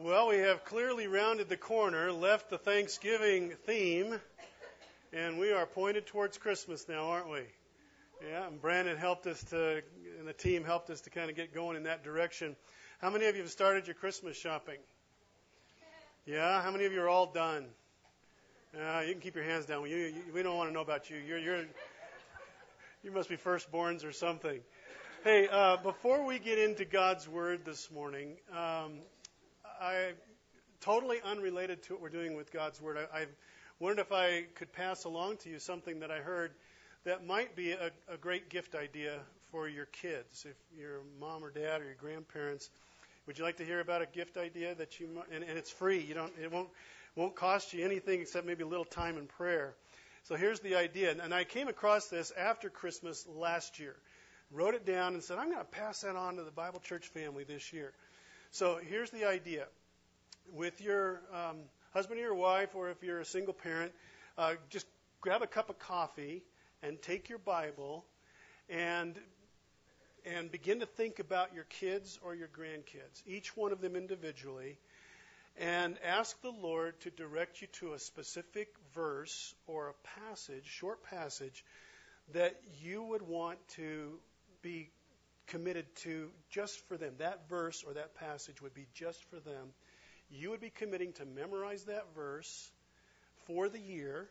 Well, we have clearly rounded the corner, left the Thanksgiving theme, and we are pointed towards Christmas now, aren't we? Yeah, and Brandon helped us to, and the team helped us to kind of get going in that direction. How many of you have started your Christmas shopping? Yeah, how many of you are all done? Uh, you can keep your hands down. You, you, we don't want to know about you. You're, you're, you must be firstborns or something. Hey, uh, before we get into God's Word this morning, um, I totally unrelated to what we're doing with God's Word. I, I wondered if I could pass along to you something that I heard that might be a, a great gift idea for your kids. If your mom or dad or your grandparents, would you like to hear about a gift idea that you and, and it's free? You don't. It won't won't cost you anything except maybe a little time and prayer. So here's the idea, and I came across this after Christmas last year. Wrote it down and said, I'm going to pass that on to the Bible Church family this year. So here's the idea. With your um, husband or your wife, or if you're a single parent, uh, just grab a cup of coffee and take your Bible and and begin to think about your kids or your grandkids, each one of them individually, and ask the Lord to direct you to a specific verse or a passage, short passage, that you would want to be committed to just for them. That verse or that passage would be just for them. You would be committing to memorize that verse for the year,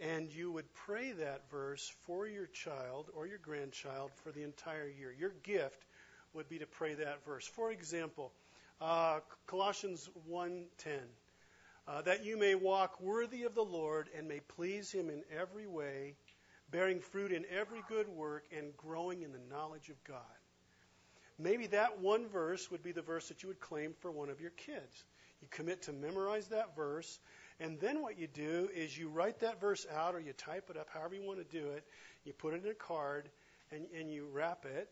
and you would pray that verse for your child or your grandchild for the entire year. Your gift would be to pray that verse. For example, uh, Colossians 1:10, uh, that you may walk worthy of the Lord and may please Him in every way, bearing fruit in every good work and growing in the knowledge of God. Maybe that one verse would be the verse that you would claim for one of your kids. You commit to memorize that verse, and then what you do is you write that verse out or you type it up, however you want to do it. You put it in a card and, and you wrap it,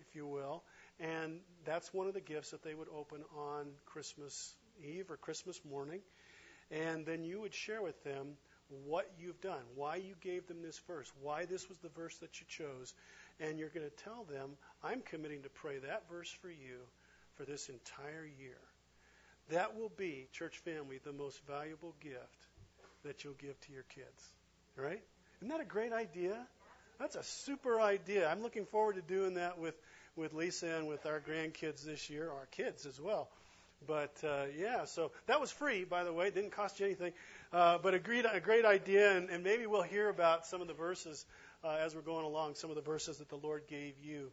if you will, and that's one of the gifts that they would open on Christmas Eve or Christmas morning. And then you would share with them what you've done, why you gave them this verse, why this was the verse that you chose, and you're going to tell them, I'm committing to pray that verse for you for this entire year. That will be, church family, the most valuable gift that you'll give to your kids. Right? Isn't that a great idea? That's a super idea. I'm looking forward to doing that with, with Lisa and with our grandkids this year, our kids as well. But uh, yeah, so that was free, by the way. It Didn't cost you anything. Uh, but a great, a great idea, and, and maybe we'll hear about some of the verses uh, as we're going along, some of the verses that the Lord gave you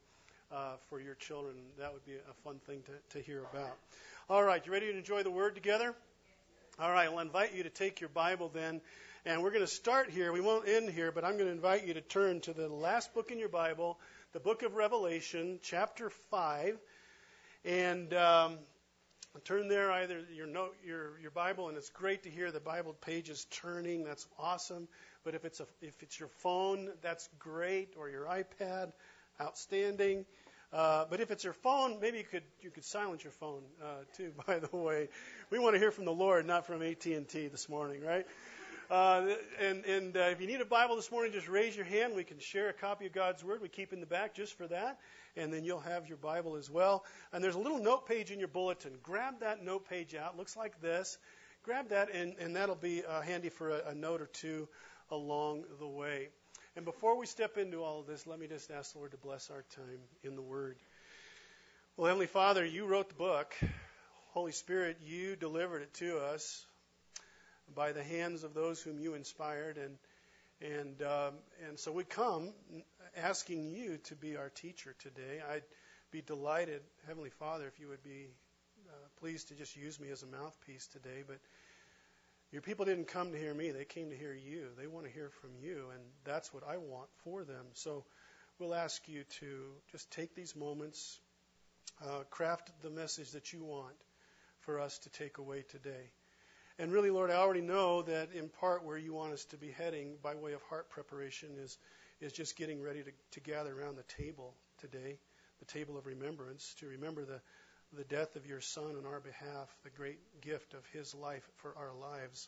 uh, for your children. That would be a fun thing to, to hear about. All right, you ready to enjoy the Word together? All right, I'll invite you to take your Bible then, and we're going to start here. We won't end here, but I'm going to invite you to turn to the last book in your Bible, the book of Revelation, chapter 5. And um, turn there either your note your your Bible and it's great to hear the Bible pages turning. That's awesome. But if it's a if it's your phone that's great or your iPad outstanding. Uh, but if it's your phone maybe you could you could silence your phone uh, too by the way. We want to hear from the Lord not from AT&T this morning right uh, and and uh, if you need a Bible this morning, just raise your hand. We can share a copy of God's Word. We keep in the back just for that, and then you'll have your Bible as well. And there's a little note page in your bulletin. Grab that note page out. Looks like this. Grab that, and, and that'll be uh, handy for a, a note or two along the way. And before we step into all of this, let me just ask the Lord to bless our time in the Word. Well, Heavenly Father, you wrote the book. Holy Spirit, you delivered it to us by the hands of those whom you inspired, and and um, and so we come asking you to be our teacher today. I'd be delighted, Heavenly Father, if you would be uh, pleased to just use me as a mouthpiece today. But your people didn't come to hear me; they came to hear you. They want to hear from you, and that's what I want for them. So we'll ask you to just take these moments, uh, craft the message that you want for us to take away today. And really, Lord, I already know that in part where you want us to be heading by way of heart preparation is, is just getting ready to, to gather around the table today, the table of remembrance, to remember the, the death of your Son on our behalf, the great gift of his life for our lives.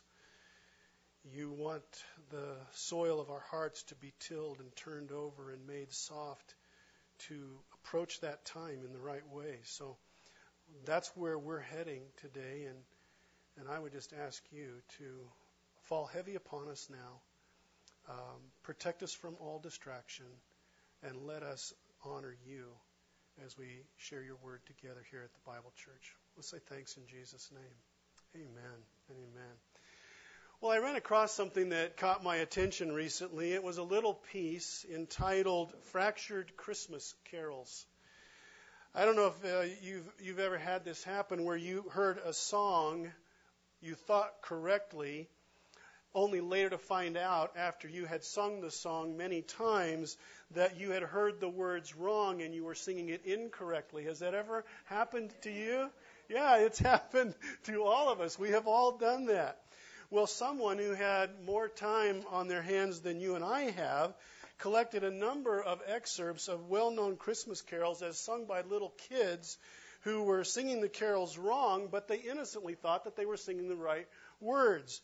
You want the soil of our hearts to be tilled and turned over and made soft to approach that time in the right way. So, that's where we're heading today, and and I would just ask you to fall heavy upon us now, um, protect us from all distraction, and let us honor you as we share your word together here at the Bible Church. Let's say thanks in Jesus' name. Amen and amen. Well, I ran across something that caught my attention recently. It was a little piece entitled Fractured Christmas Carols. I don't know if uh, you've, you've ever had this happen where you heard a song you thought correctly, only later to find out after you had sung the song many times that you had heard the words wrong and you were singing it incorrectly. Has that ever happened to you? Yeah, it's happened to all of us. We have all done that. Well, someone who had more time on their hands than you and I have collected a number of excerpts of well known Christmas carols as sung by little kids who were singing the carols wrong, but they innocently thought that they were singing the right words.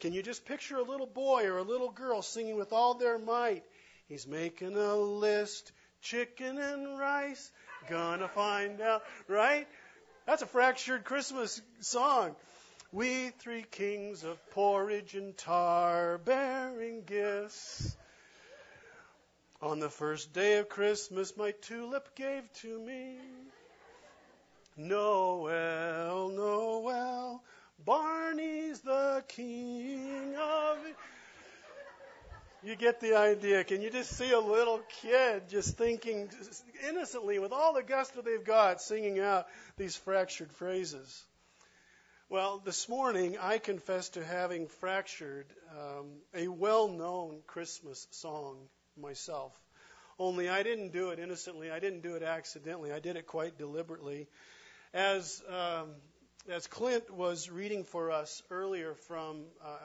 Can you just picture a little boy or a little girl singing with all their might? He's making a list, chicken and rice, gonna find out, right? That's a fractured Christmas song. We three kings of porridge and tar bearing gifts. On the first day of Christmas, my tulip gave to me. Noel, Noel, Barney's the king of. it. You get the idea. Can you just see a little kid just thinking innocently, with all the gusto they've got, singing out these fractured phrases? Well, this morning I confess to having fractured um, a well known Christmas song myself. Only I didn't do it innocently, I didn't do it accidentally, I did it quite deliberately. As, um, as Clint was reading for us earlier from uh,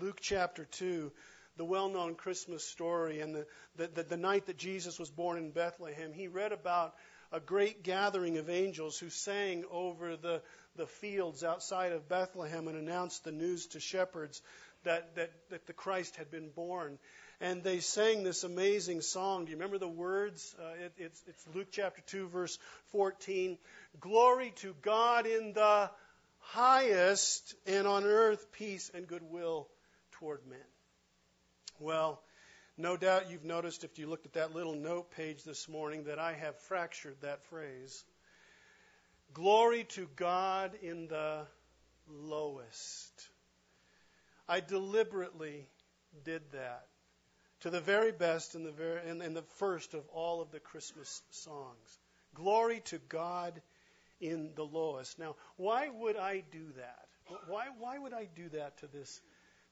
Luke chapter 2, the well known Christmas story and the, the, the, the night that Jesus was born in Bethlehem, he read about a great gathering of angels who sang over the, the fields outside of Bethlehem and announced the news to shepherds that, that, that the Christ had been born. And they sang this amazing song. Do you remember the words? Uh, it, it's, it's Luke chapter 2, verse 14. Glory to God in the highest, and on earth peace and goodwill toward men. Well, no doubt you've noticed if you looked at that little note page this morning that I have fractured that phrase. Glory to God in the lowest. I deliberately did that to the very best and the, very, and, and the first of all of the Christmas songs. Glory to God in the lowest. Now, why would I do that? Why, why would I do that to this,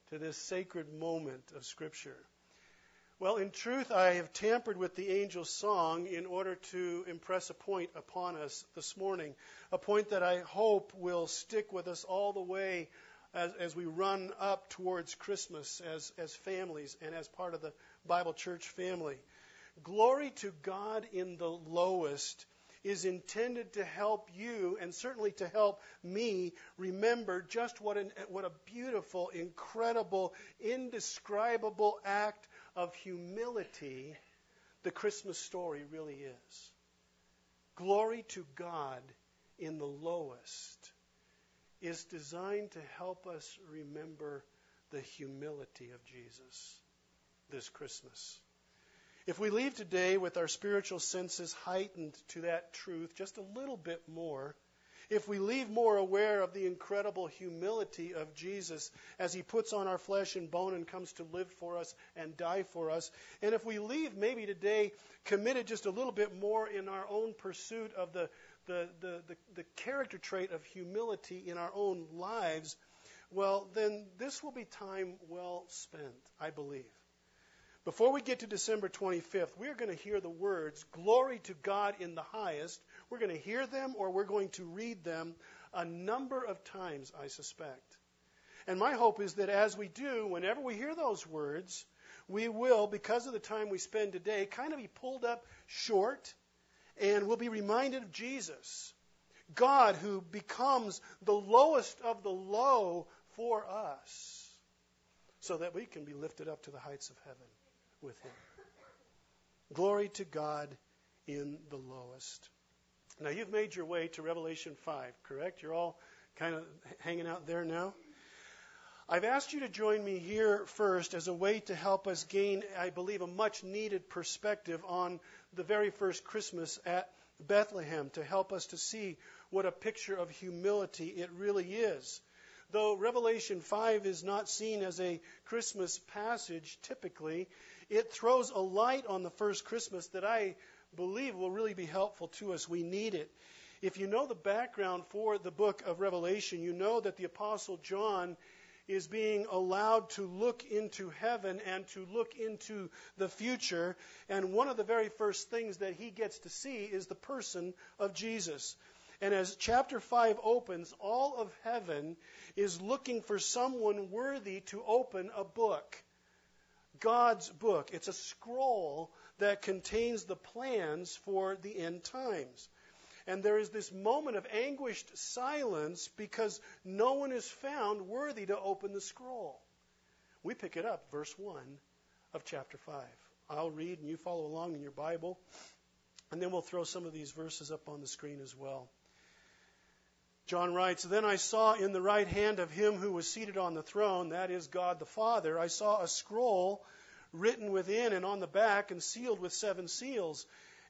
to this sacred moment of Scripture? Well, in truth, I have tampered with the angel's song in order to impress a point upon us this morning, a point that I hope will stick with us all the way as, as we run up towards Christmas as, as families and as part of the Bible church family. Glory to God in the lowest is intended to help you and certainly to help me remember just what, an, what a beautiful, incredible, indescribable act of humility the Christmas story really is. Glory to God in the lowest is designed to help us remember the humility of Jesus this Christmas. If we leave today with our spiritual senses heightened to that truth just a little bit more, if we leave more aware of the incredible humility of Jesus as he puts on our flesh and bone and comes to live for us and die for us, and if we leave maybe today committed just a little bit more in our own pursuit of the, the, the, the, the character trait of humility in our own lives, well, then this will be time well spent, I believe. Before we get to December 25th, we're going to hear the words, Glory to God in the highest. We're going to hear them or we're going to read them a number of times, I suspect. And my hope is that as we do, whenever we hear those words, we will, because of the time we spend today, kind of be pulled up short and we'll be reminded of Jesus, God who becomes the lowest of the low for us so that we can be lifted up to the heights of heaven with him. Glory to God in the lowest. Now, you've made your way to Revelation 5, correct? You're all kind of hanging out there now? I've asked you to join me here first as a way to help us gain, I believe, a much needed perspective on the very first Christmas at Bethlehem to help us to see what a picture of humility it really is. Though Revelation 5 is not seen as a Christmas passage typically, it throws a light on the first Christmas that I believe will really be helpful to us. We need it. If you know the background for the book of Revelation, you know that the Apostle John is being allowed to look into heaven and to look into the future. And one of the very first things that he gets to see is the person of Jesus. And as chapter 5 opens, all of heaven is looking for someone worthy to open a book. God's book. It's a scroll that contains the plans for the end times. And there is this moment of anguished silence because no one is found worthy to open the scroll. We pick it up, verse 1 of chapter 5. I'll read and you follow along in your Bible. And then we'll throw some of these verses up on the screen as well. John writes, Then I saw in the right hand of him who was seated on the throne, that is God the Father, I saw a scroll written within and on the back and sealed with seven seals.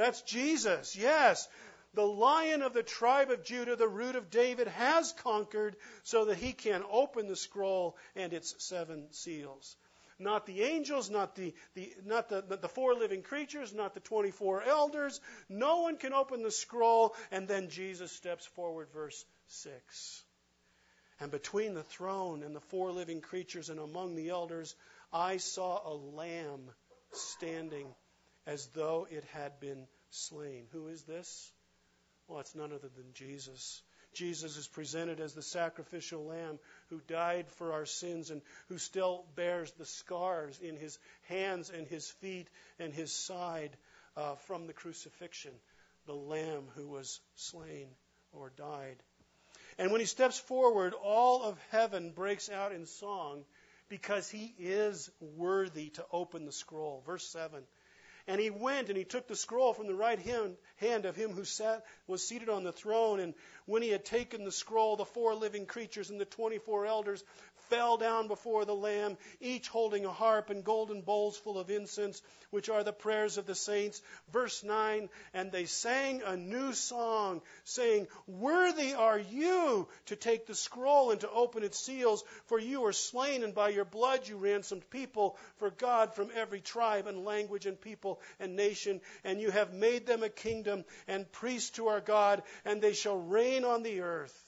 That's Jesus, yes. The lion of the tribe of Judah, the root of David, has conquered so that he can open the scroll and its seven seals. Not the angels, not the, the not the, the, four living creatures, not the 24 elders. No one can open the scroll. And then Jesus steps forward, verse 6. And between the throne and the four living creatures and among the elders, I saw a lamb standing as though it had been slain. Who is this? Well, it's none other than Jesus. Jesus is presented as the sacrificial lamb who died for our sins and who still bears the scars in his hands and his feet and his side uh, from the crucifixion. The lamb who was slain or died. And when he steps forward, all of heaven breaks out in song because he is worthy to open the scroll. Verse 7. And he went and he took the scroll from the right hand, of him who sat, was seated on the throne. And when he had taken the scroll, the four living creatures and the 24 elders fell down before the Lamb, each holding a harp and golden bowls full of incense, which are the prayers of the saints. Verse 9, and they sang a new song, saying, Worthy are you to take the scroll and to open its seals, for you were slain, and by your blood you ransomed people for God from every tribe and language and and nation, and you have made them a kingdom and priests to our God, and they shall reign on the earth.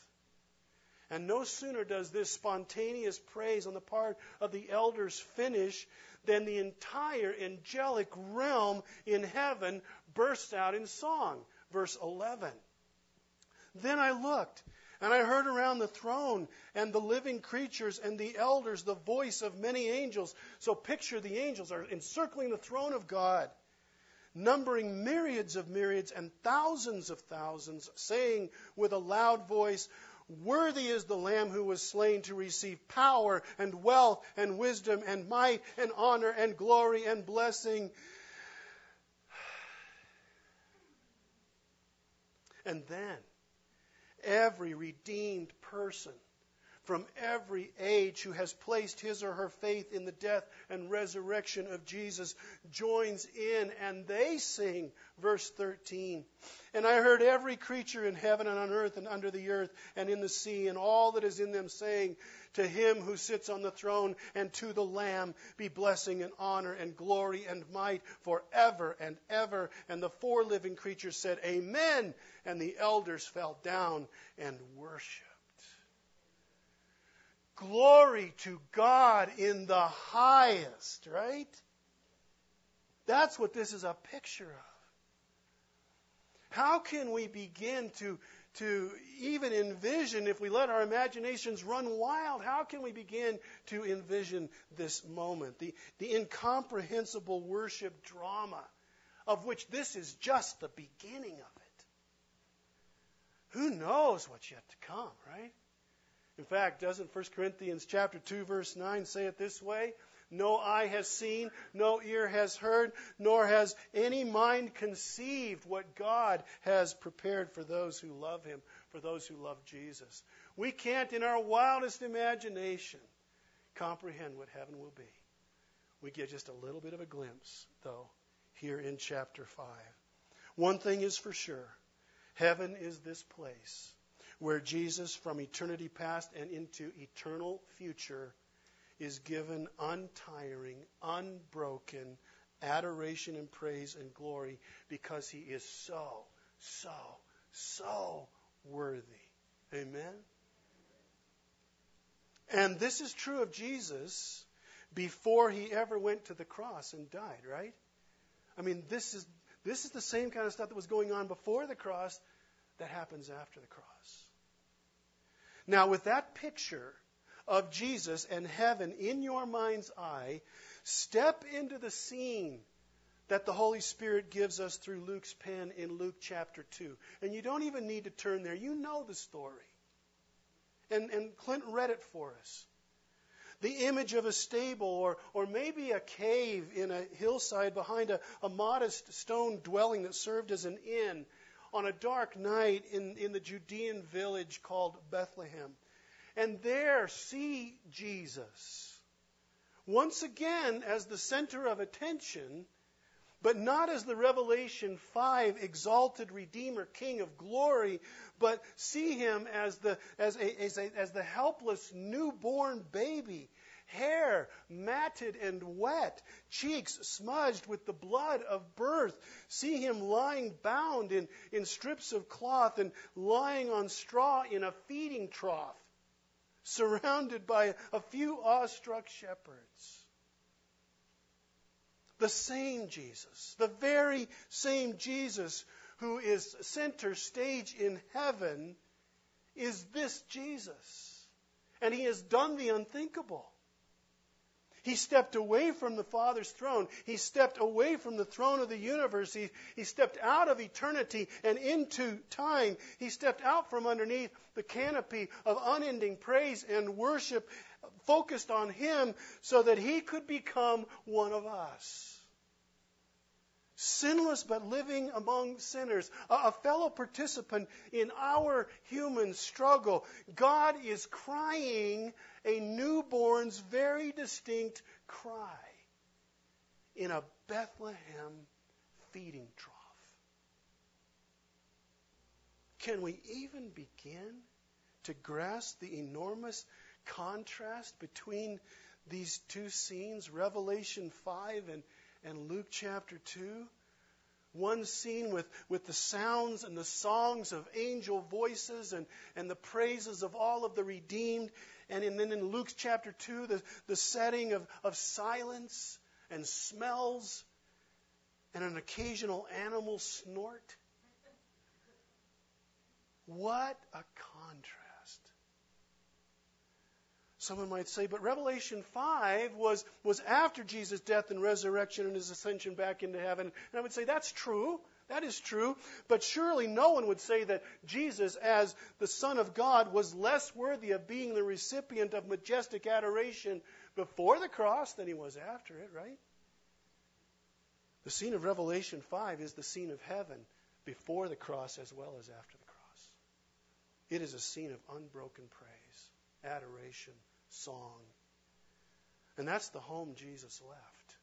And no sooner does this spontaneous praise on the part of the elders finish than the entire angelic realm in heaven bursts out in song. Verse 11. Then I looked, and I heard around the throne and the living creatures and the elders the voice of many angels. So picture the angels are encircling the throne of God, numbering myriads of myriads and thousands of thousands, saying with a loud voice, Worthy is the Lamb who was slain to receive power and wealth and wisdom and might and honor and glory and blessing. And then every redeemed person from every age who has placed his or her faith in the death and resurrection of Jesus joins in and they sing, verse 13. And I heard every creature in heaven and on earth and under the earth and in the sea and all that is in them saying, To him who sits on the throne and to the Lamb be blessing and honor and glory and might forever and ever. And the four living creatures said, Amen. And the elders fell down and worshiped. Glory to God in the highest, right? That's what this is a picture of. How can we begin to, to even envision, if we let our imaginations run wild, how can we begin to envision this moment? The, the incomprehensible worship drama of which this is just the beginning of it. Who knows what's yet to come, right? In fact, doesn't 1 Corinthians chapter 2 verse 9 say it this way? No eye has seen, no ear has heard, nor has any mind conceived what God has prepared for those who love Him, for those who love Jesus. We can't, in our wildest imagination, comprehend what heaven will be. We get just a little bit of a glimpse, though, here in chapter 5. One thing is for sure heaven is this place where Jesus, from eternity past and into eternal future, is given untiring, unbroken adoration and praise and glory because he is so, so, so worthy. Amen? And this is true of Jesus before he ever went to the cross and died, right? I mean, this is this is the same kind of stuff that was going on before the cross that happens after the cross. Now, with that picture of Jesus and heaven in your mind's eye, step into the scene that the Holy Spirit gives us through Luke's pen in Luke chapter 2. And you don't even need to turn there. You know the story. And, and Clint read it for us. The image of a stable or, or maybe a cave in a hillside behind a, a modest stone dwelling that served as an inn on a dark night in, in the Judean village called Bethlehem and there see Jesus. Once again, as the center of attention, but not as the Revelation 5 exalted Redeemer, King of glory, but see him as the, as, a, as, a, as the helpless newborn baby, hair matted and wet, cheeks smudged with the blood of birth. See him lying bound in, in strips of cloth and lying on straw in a feeding trough surrounded by a few awestruck shepherds. The same Jesus, the very same Jesus who is center stage in heaven, is this Jesus. And he has done the unthinkable. He stepped away from the Father's throne. He stepped away from the throne of the universe. He, he stepped out of eternity and into time. He stepped out from underneath the canopy of unending praise and worship, focused on Him so that He could become one of us. Sinless but living among sinners, a fellow participant in our human struggle. God is crying a newborn's very distinct cry in a Bethlehem feeding trough. Can we even begin to grasp the enormous contrast between these two scenes, Revelation 5 and, and Luke chapter 2? One scene with, with the sounds and the songs of angel voices and, and the praises of all of the redeemed, and in, then in Luke chapter 2, the, the setting of, of silence and smells and an occasional animal snort. What a contrast. Someone might say, but Revelation 5 was, was after Jesus' death and resurrection and his ascension back into heaven. And I would say, that's true. That is true. But surely no one would say that Jesus, as the Son of God, was less worthy of being the recipient of majestic adoration before the cross than he was after it, right? The scene of Revelation 5 is the scene of heaven before the cross as well as after the cross. It is a scene of unbroken praise, adoration, song. And that's the home Jesus left.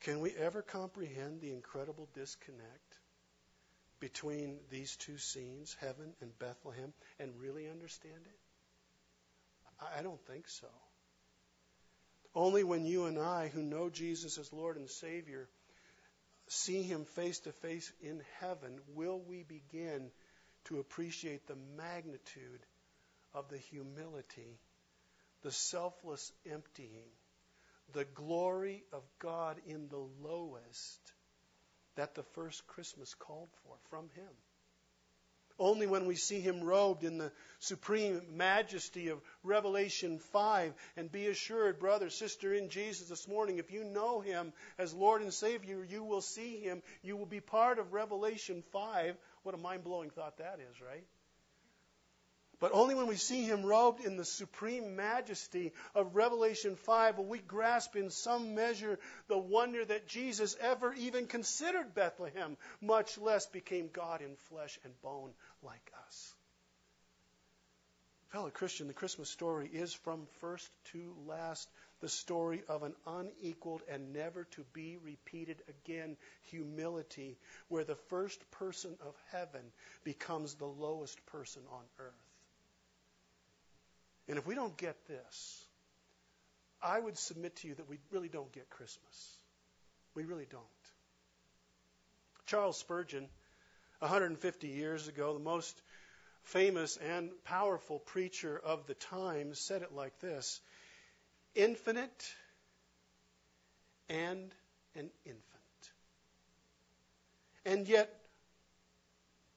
Can we ever comprehend the incredible disconnect between these two scenes, heaven and Bethlehem, and really understand it? I don't think so. Only when you and I, who know Jesus as Lord and Savior, see Him face to face in heaven, will we begin to appreciate the magnitude of the humility, the selfless emptying, the glory of God in the lowest that the first Christmas called for from Him. Only when we see him robed in the supreme majesty of Revelation 5, and be assured, brother, sister, in Jesus this morning, if you know him as Lord and Savior, you will see him. You will be part of Revelation 5. What a mind blowing thought that is, right? But only when we see him robed in the supreme majesty of Revelation 5 will we grasp in some measure the wonder that Jesus ever even considered Bethlehem, much less became God in flesh and bone like us. Fellow Christian, the Christmas story is from first to last the story of an unequaled and never to be repeated again humility, where the first person of heaven becomes the lowest person on earth. And if we don't get this, I would submit to you that we really don't get Christmas. We really don't. Charles Spurgeon, 150 years ago, the most famous and powerful preacher of the time, said it like this Infinite and an infant. And yet,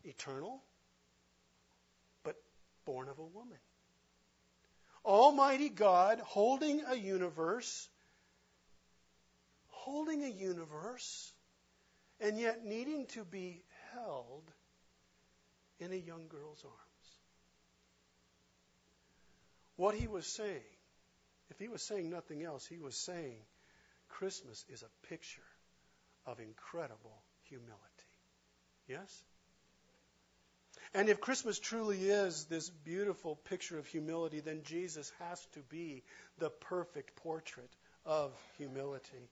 eternal, but born of a woman. Almighty God holding a universe, holding a universe, and yet needing to be held in a young girl's arms. What he was saying, if he was saying nothing else, he was saying Christmas is a picture of incredible humility. Yes? And if Christmas truly is this beautiful picture of humility, then Jesus has to be the perfect portrait of humility.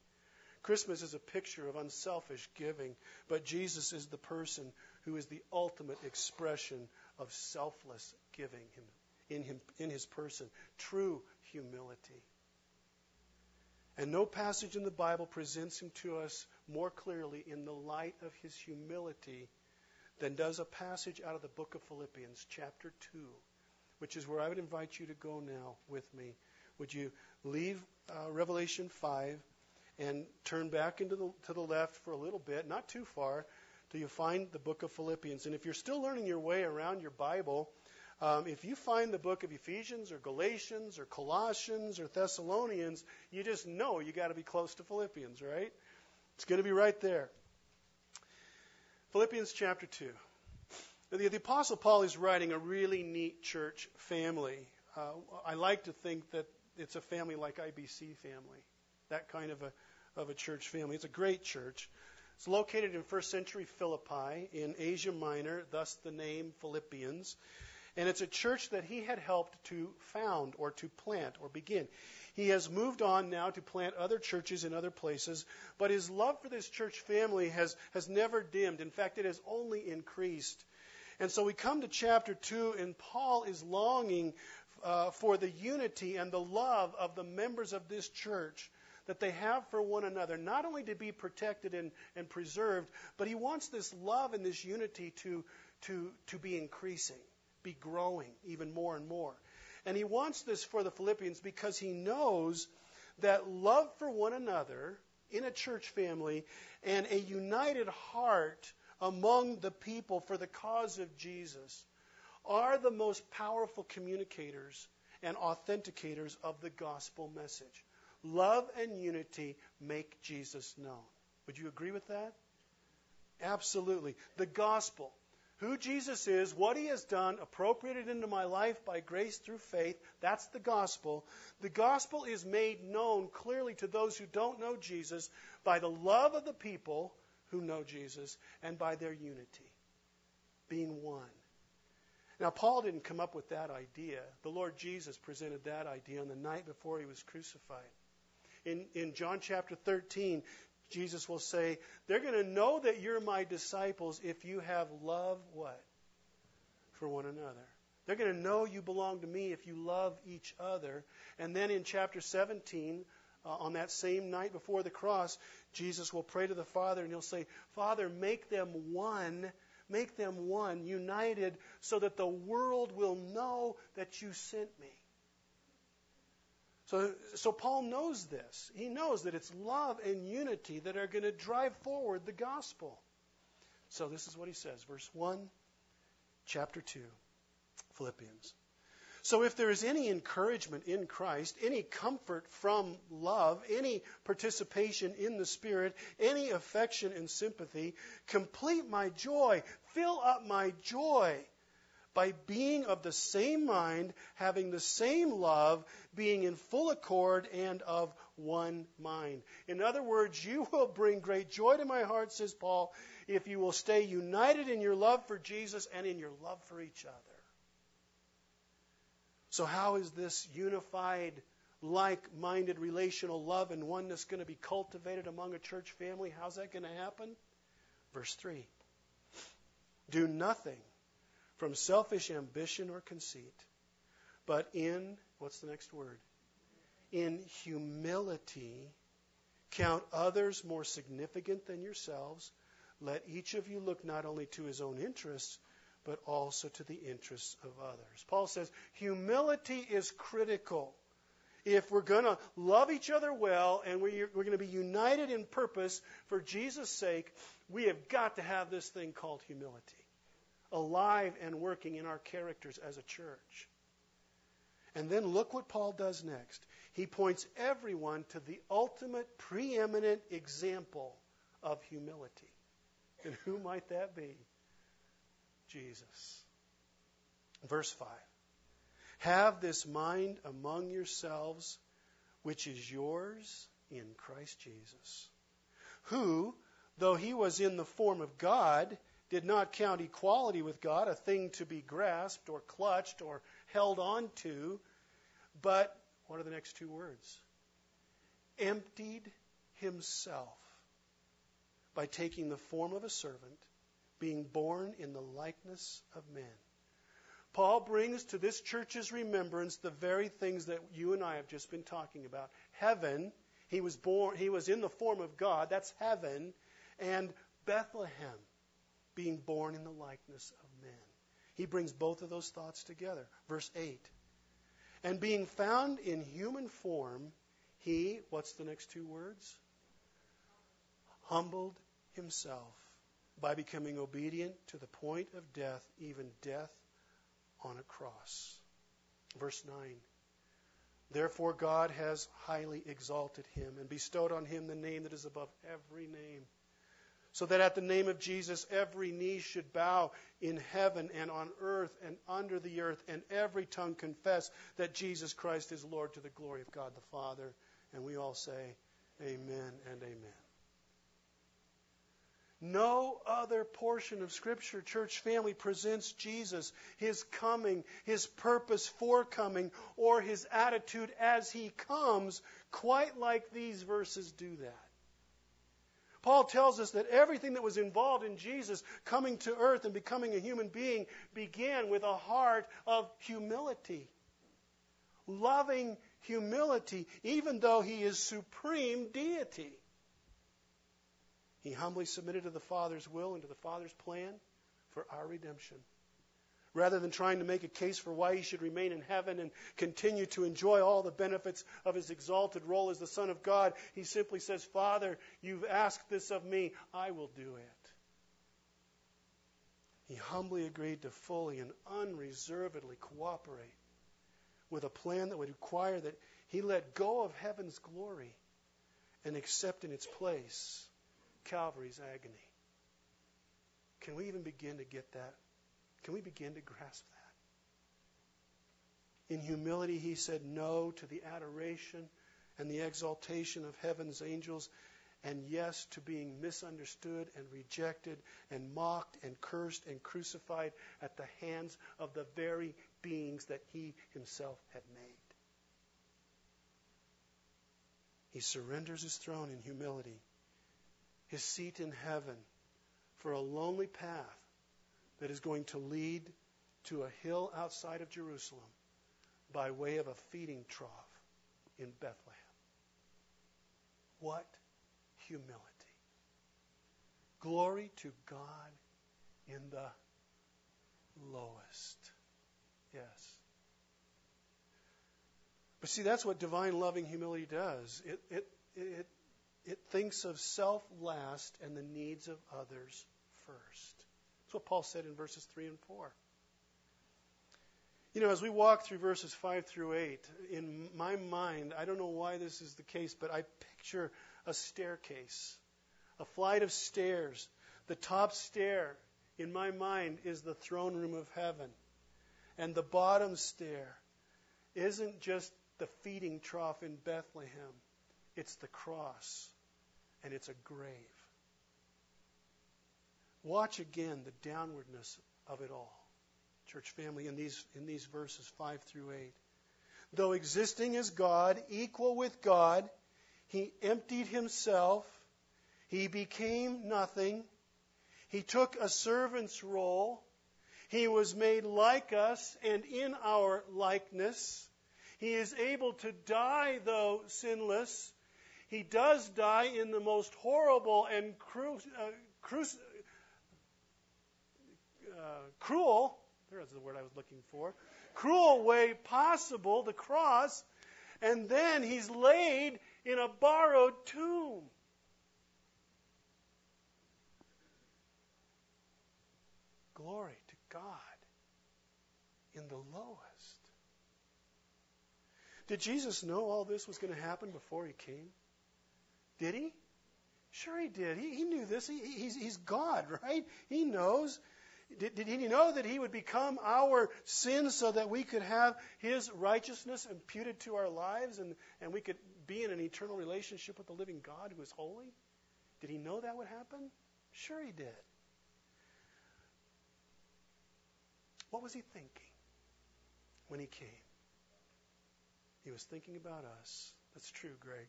Christmas is a picture of unselfish giving, but Jesus is the person who is the ultimate expression of selfless giving in, him, in his person, true humility. And no passage in the Bible presents him to us more clearly in the light of his humility than does a passage out of the book of Philippians, chapter 2, which is where I would invite you to go now with me. Would you leave uh, Revelation 5 and turn back into the, to the left for a little bit, not too far, till you find the book of Philippians. And if you're still learning your way around your Bible, um, if you find the book of Ephesians or Galatians or Colossians or Thessalonians, you just know you got to be close to Philippians, right? It's going to be right there. Philippians chapter 2. The, the, Apostle Paul is writing a really neat church family. Uh, I like to think that it's a family like IBC family, that kind of a, of a church family. It's a great church. It's located in first century Philippi in Asia Minor, thus the name Philippians. And it's a church that he had helped to found or to plant or begin. He has moved on now to plant other churches in other places, but his love for this church family has, has never dimmed. In fact, it has only increased. And so we come to chapter 2, and Paul is longing uh, for the unity and the love of the members of this church that they have for one another, not only to be protected and, and preserved, but he wants this love and this unity to, to, to be increasing, be growing even more and more. And he wants this for the Philippians because he knows that love for one another in a church family and a united heart among the people for the cause of Jesus are the most powerful communicators and authenticators of the gospel message. Love and unity make Jesus known. Would you agree with that? Absolutely. The gospel who Jesus is, what he has done, appropriated into my life by grace through faith. That's the gospel. The gospel is made known clearly to those who don't know Jesus by the love of the people who know Jesus and by their unity, being one. Now, Paul didn't come up with that idea. The Lord Jesus presented that idea on the night before he was crucified. In, in John chapter 13, Jesus will say, they're going to know that you're my disciples if you have love what? For one another. They're going to know you belong to me if you love each other. And then in chapter 17, uh, on that same night before the cross, Jesus will pray to the Father and he'll say, Father, make them one, make them one, united, so that the world will know that you sent me. So, so Paul knows this. He knows that it's love and unity that are going to drive forward the gospel. So this is what he says, verse 1 chapter 2, Philippians. So if there is any encouragement in Christ, any comfort from love, any participation in the Spirit, any affection and sympathy, complete my joy, fill up my joy by being of the same mind, having the same love, being in full accord and of one mind. In other words, you will bring great joy to my heart, says Paul, if you will stay united in your love for Jesus and in your love for each other. So, how is this unified, like minded relational love and oneness going to be cultivated among a church family? How's that going to happen? Verse 3 Do nothing from selfish ambition or conceit, but in, what's the next word? In humility, count others more significant than yourselves. Let each of you look not only to his own interests, but also to the interests of others. Paul says humility is critical. If we're going to love each other well and we're, going to be united in purpose for Jesus' sake, we have got to have this thing called humility alive and working in our characters as a church. And then look what Paul does next. He points everyone to the ultimate, preeminent example of humility. And who might that be? Jesus. Verse 5 Have this mind among yourselves, which is yours in Christ Jesus, who, though he was in the form of God, did not count equality with God a thing to be grasped or clutched or held on to, but, what are the next two words? Emptied himself by taking the form of a servant being born in the likeness of men. Paul brings to this church's remembrance the very things that you and I have just been talking about. Heaven, he was born, he was in the form of God, that's heaven, and Bethlehem, being born in the likeness of men. He brings both of those thoughts together. Verse 8. And being found in human form, he, what's the next two words? Humbled himself by becoming obedient to the point of death, even death on a cross. Verse 9. Therefore, God has highly exalted him and bestowed on him the name that is above every name, so that at the name of Jesus every knee should bow in heaven and on earth and under the earth, and every tongue confess that Jesus Christ is Lord to the glory of God the Father. And we all say, Amen and amen. No other portion of Scripture, church family, presents Jesus, his coming, his purpose for coming, or his attitude as he comes, quite like these verses do that. Paul tells us that everything that was involved in Jesus coming to earth and becoming a human being began with a heart of humility. Loving humility, even though he is supreme deity. He humbly submitted to the Father's will and to the Father's plan for our redemption. Rather than trying to make a case for why he should remain in heaven and continue to enjoy all the benefits of his exalted role as the Son of God, he simply says, Father, you've asked this of me, I will do it. He humbly agreed to fully and unreservedly cooperate with a plan that would require that he let go of heaven's glory and accept in its place Calvary's agony. Can we even begin to get that? Can we begin to grasp that? In humility, he said no to the adoration and the exaltation of heaven's angels, and yes to being misunderstood and rejected and mocked and cursed and crucified at the hands of the very beings that he himself had made. He surrenders his throne in humility his seat in heaven for a lonely path that is going to lead to a hill outside of Jerusalem by way of a feeding trough in Bethlehem. What humility. Glory to God in the lowest. Yes. But see, that's what divine loving humility does. It, it, it it thinks of self last and the needs of others first. What Paul said in verses 3 and 4. You know, as we walk through verses 5 through 8, in my mind, I don't know why this is the case, but I picture a staircase, a flight of stairs. The top stair, in my mind, is the throne room of heaven. And the bottom stair isn't just the feeding trough in Bethlehem, it's the cross, and it's a grave. Watch again the downwardness of it all church family, in these, in these verses 5 through 8. Though existing as God, equal with God, he emptied himself. He became nothing. He took a servant's role. He was made like us and in our likeness. He is able to die, though sinless. He does die in the most horrible and cru- uh, cru- uh, cruel there's the word I was looking for. Cruel way possible, the cross. And then he's laid in a borrowed tomb. Glory to God in the lowest. Did Jesus know all this was going to happen before he came? Did he? Sure, he did. He, he knew this. He, he's, he's God, right? He knows. Did, did, he know that he would become our sin so that we could have his righteousness imputed to our lives and, and we could be in an eternal relationship with the living God who is holy? Did he know that would happen? Sure, he did. What was he thinking when he came? He was thinking about us. That's true, Greg.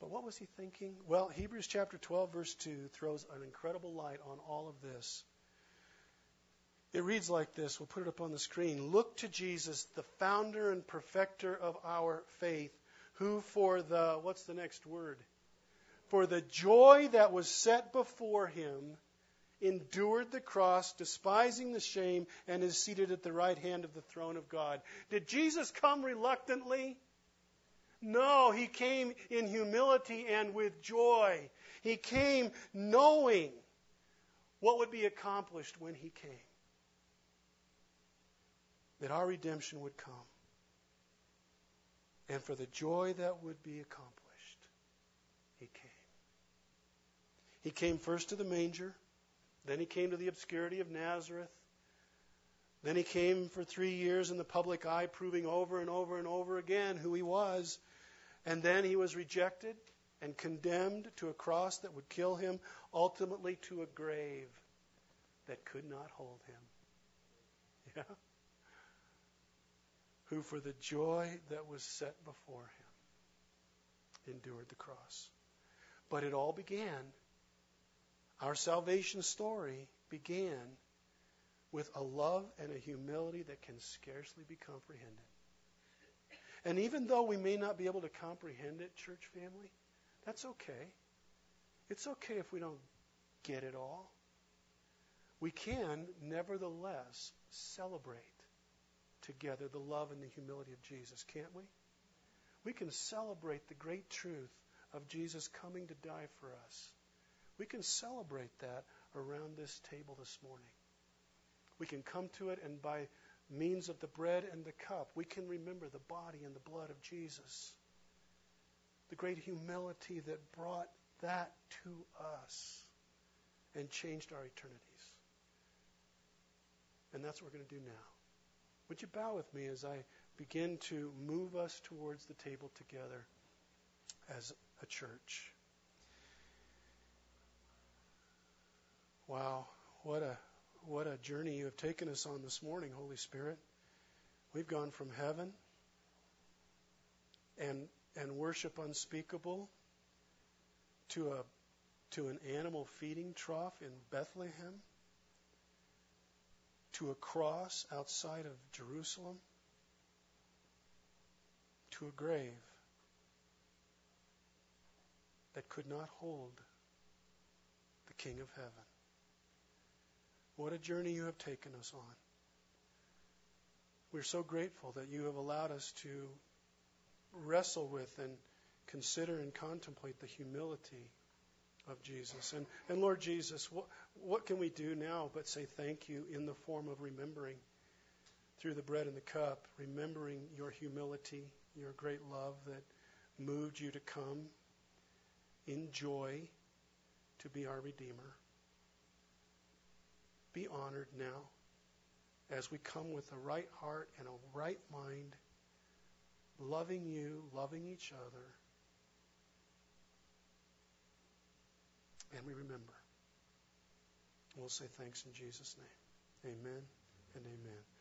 But what was he thinking? Well, Hebrews chapter 12, verse 2 throws an incredible light on all of this. It reads like this. We'll put it up on the screen. Look to Jesus, the founder and perfecter of our faith, who for the, what's the next word? For the joy that was set before him, endured the cross, despising the shame, and is seated at the right hand of the throne of God. Did Jesus come reluctantly? No, he came in humility and with joy. He came knowing what would be accomplished when he came that our redemption would come. And for the joy that would be accomplished, he came. He came first to the manger, then he came to the obscurity of Nazareth. Then he came for three years in the public eye, proving over and over and over again who he was. And then he was rejected and condemned to a cross that would kill him, ultimately to a grave that could not hold him. Yeah? Who for the joy that was set before him endured the cross. But it all began, our salvation story began with a love and a humility that can scarcely be comprehended. And even though we may not be able to comprehend it, church family, that's okay. It's okay if we don't get it all. We can, nevertheless, celebrate together the love and the humility of Jesus, can't we? We can celebrate the great truth of Jesus coming to die for us. We can celebrate that around this table this morning. We can come to it, and by means of the bread and the cup, we can remember the body and the blood of Jesus. The great humility that brought that to us and changed our eternities. And that's what we're going to do now. Would you bow with me as I begin to move us towards the table together as a church? Wow, what a what a journey you have taken us on this morning, Holy Spirit. We've gone from heaven and and worship unspeakable to a to an animal feeding trough in Bethlehem to a cross outside of Jerusalem, to a grave that could not hold the King of Heaven. What a journey you have taken us on. We're so grateful that you have allowed us to wrestle with and consider and contemplate the humility of Jesus. And, and Lord Jesus, what, what can we do now but say thank you in the form of remembering through the bread and the cup, remembering your humility, your great love that moved you to come in joy to be our Redeemer. Be honored now as we come with a right heart and a right mind, loving you, loving each other. And we remember. We'll say thanks in Jesus' name. Amen and amen.